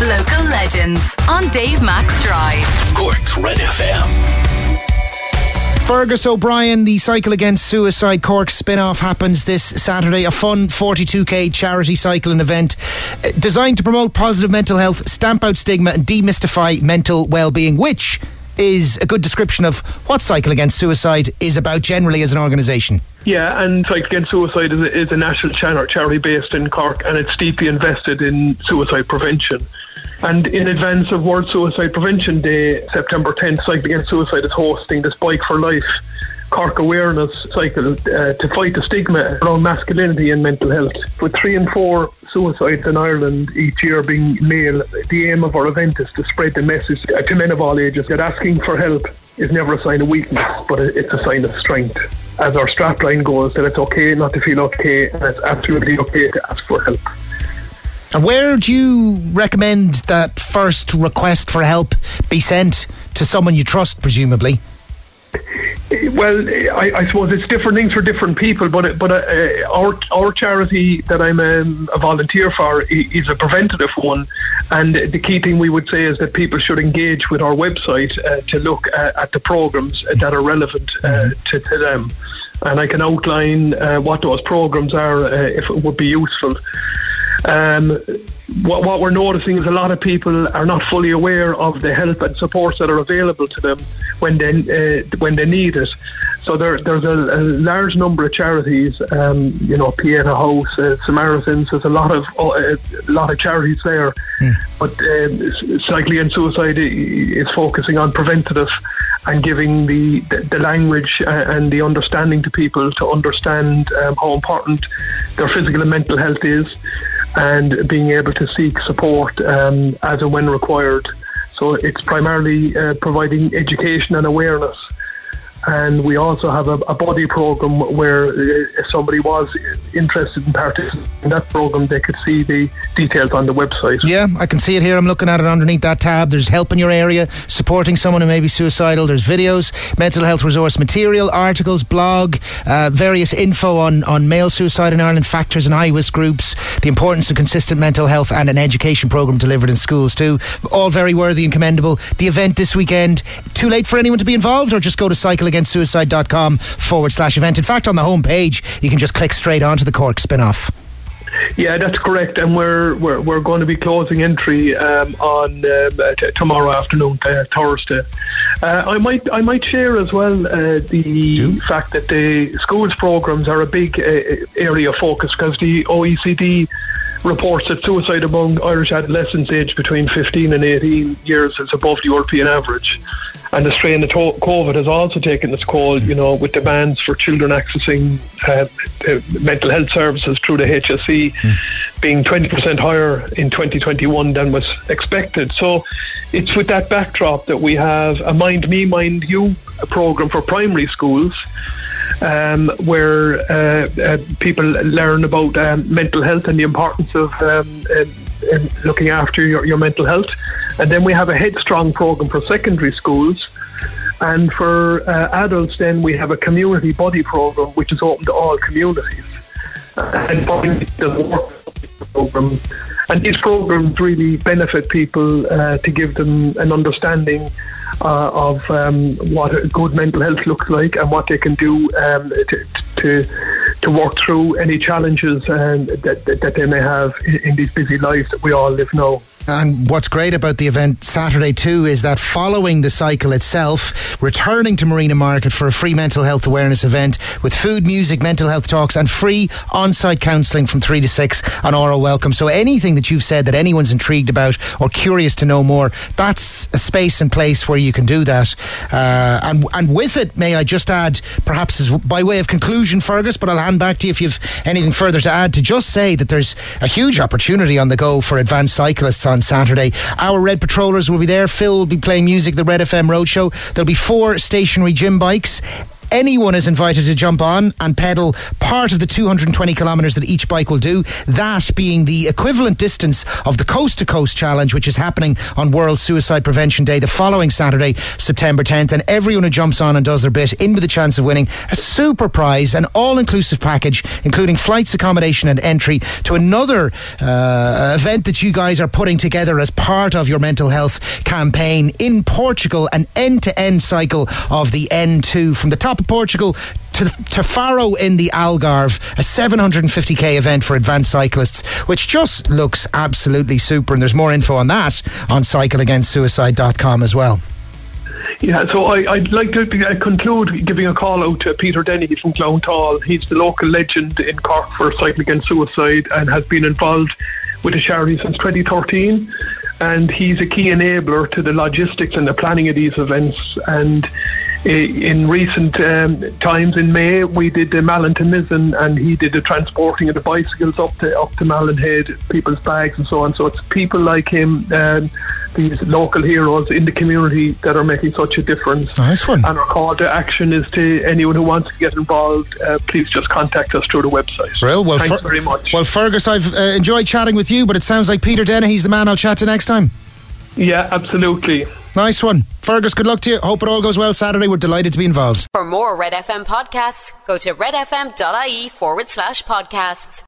Local legends on Dave Max Drive. Cork's Red FM. Fergus O'Brien, the Cycle Against Suicide Cork spin off happens this Saturday. A fun 42k charity cycling event uh, designed to promote positive mental health, stamp out stigma, and demystify mental well being, which is a good description of what Cycle Against Suicide is about generally as an organisation. Yeah, and Cycle Against Suicide is a, is a national charity based in Cork and it's deeply invested in suicide prevention. And in advance of World Suicide Prevention Day, September 10th, Cycle Against Suicide is hosting this Bike for Life Cork awareness cycle uh, to fight the stigma around masculinity and mental health. With three and four suicides in Ireland each year being male, the aim of our event is to spread the message to men of all ages that asking for help is never a sign of weakness, but it's a sign of strength. As our strapline goes, that it's okay not to feel okay, and it's absolutely okay to ask for help. And where do you recommend that first request for help be sent to someone you trust, presumably? Well, I, I, suppose it's different things for different people, but but uh, our our charity that I'm um, a volunteer for is a preventative one, and the key thing we would say is that people should engage with our website uh, to look at, at, the programs that are relevant uh, mm-hmm. to, to, them, and I can outline uh, what those programs are uh, if it would be useful. Um, what, what, we're noticing is a lot of people are not fully aware of the help and supports that are available to them when they uh, when they need it. So there, there's a, a, large number of charities, um, you know, Pieta House, uh, Samaritans. There's a lot of uh, a lot of charities there, mm. but um, Cycle Against Suicide is focusing on preventative and giving the, the, the language uh, and the understanding to people to understand um, how important their physical and mental health is and being able to seek support um, as and when required. So it's primarily uh, providing education and awareness and we also have a, a body program where uh, if somebody was interested in participating in that program, they could see the details on the website. Yeah, I can see it here. I'm looking at it underneath that tab. There's help in your area, supporting someone who may be suicidal. There's videos, mental health resource material, articles, blog, uh, various info on, on male suicide in Ireland, factors and high risk groups, the importance of consistent mental health, and an education program delivered in schools too. All very worthy and commendable. The event this weekend, too late for anyone to be involved, or just go to cycleagainstsuicide.com forward slash event. In fact, on the home page, you can just click straight onto the Cork spin off. Yeah, that's correct, and we're we're, we're going to be closing entry um, on um, t- tomorrow afternoon, uh, Thursday. Uh, I might I might share as well uh, the Do? fact that the schools programs are a big uh, area of focus because the OECD reports that suicide among Irish adolescents aged between 15 and 18 years is above the European average. And the strain of COVID has also taken its toll, you know, with demands for children accessing uh, mental health services through the HSE mm. being 20% higher in 2021 than was expected. So it's with that backdrop that we have a Mind Me, Mind You program for primary schools. Um, where uh, uh, people learn about um, mental health and the importance of um, looking after your, your mental health. And then we have a Headstrong program for secondary schools. And for uh, adults, then we have a community body program, which is open to all communities. And the program. And these programs really benefit people uh, to give them an understanding uh, of um, what good mental health looks like and what they can do um, to, to to work through any challenges um, that, that, that they may have in, in these busy lives that we all live now. And what's great about the event Saturday too is that following the cycle itself, returning to Marina Market for a free mental health awareness event with food, music, mental health talks, and free on-site counselling from three to six on oral welcome. So anything that you've said that anyone's intrigued about or curious to know more, that's a space and place where you can do that. Uh, and and with it, may I just add, perhaps as by way of conclusion, Fergus, but I'll hand back to you if you've anything further to add. To just say that there's a huge opportunity on the go for advanced cyclists on on Saturday. Our Red Patrollers will be there. Phil will be playing music, the Red FM Roadshow. There'll be four stationary gym bikes Anyone is invited to jump on and pedal part of the 220 kilometres that each bike will do. That being the equivalent distance of the Coast to Coast Challenge, which is happening on World Suicide Prevention Day the following Saturday, September 10th. And everyone who jumps on and does their bit in with a chance of winning a super prize, an all inclusive package, including flights, accommodation, and entry to another uh, event that you guys are putting together as part of your mental health campaign in Portugal, an end to end cycle of the N2 from the top Portugal to, to Faro in the Algarve, a 750k event for advanced cyclists, which just looks absolutely super. And there's more info on that on cycleagainstsuicide.com as well. Yeah, so I, would like to uh, conclude giving a call out to Peter Dennehy from Glounthaune. He's the local legend in Cork for Cycle Against Suicide and has been involved with the charity since 2013. And he's a key enabler to the logistics and the planning of these events. And in recent um, times in May, we did the Malin to and he did the transporting of the bicycles up to up to Malin Head, people's bags and so on. So it's people like him, um, these local heroes in the community that are making such a difference. Nice one. And our call to action is to anyone who wants to get involved, uh, please just contact us through the website. Well, well Thanks Fer- very much. Well, Fergus, I've uh, enjoyed chatting with you, but it sounds like Peter Dennehy's the man I'll chat to next time. Yeah, absolutely. Nice one. Fergus, good luck to you. Hope it all goes well Saturday. We're delighted to be involved. For more Red FM podcasts, go to redfm.ie forward slash podcasts.